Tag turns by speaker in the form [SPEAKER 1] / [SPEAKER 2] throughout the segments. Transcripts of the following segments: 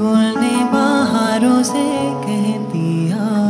[SPEAKER 1] گل نے بہاروں سے کہہ دیا۔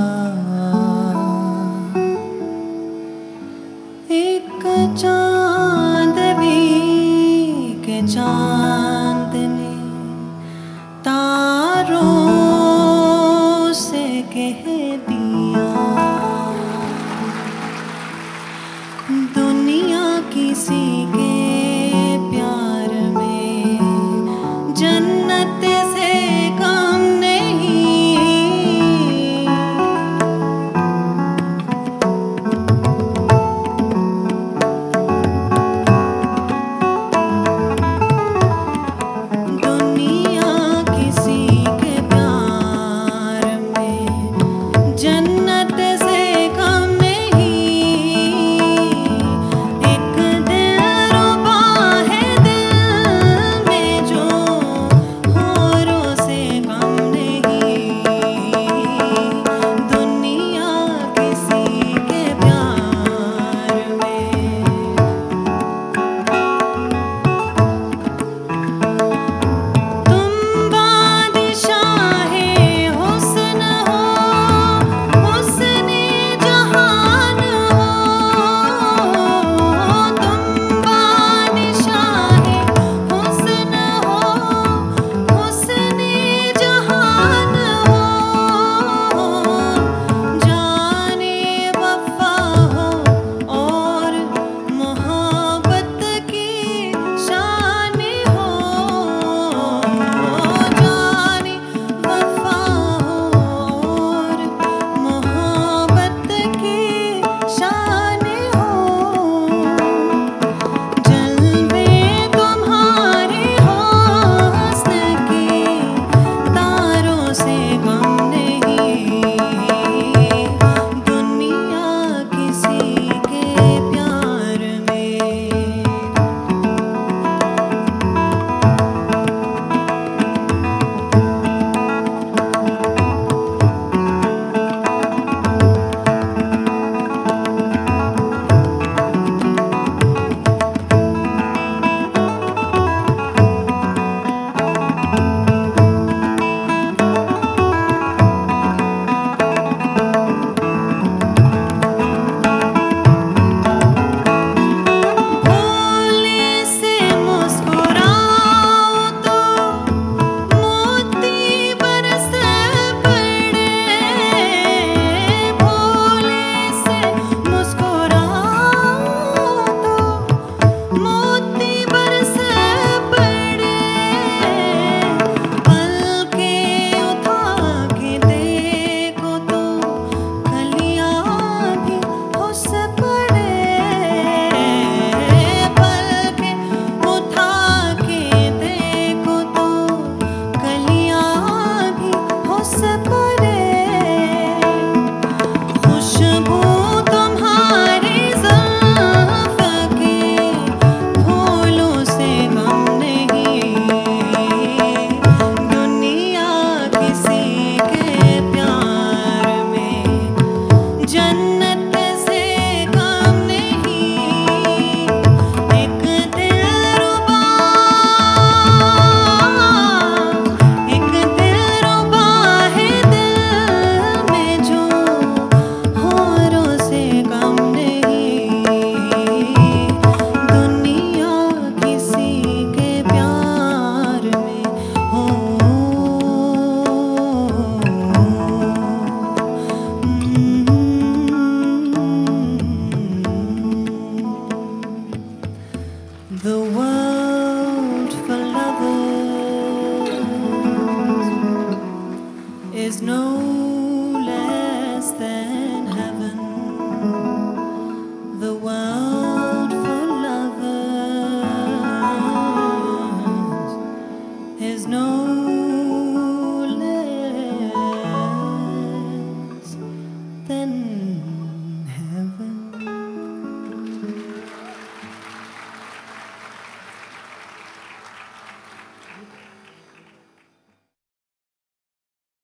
[SPEAKER 1] وشنو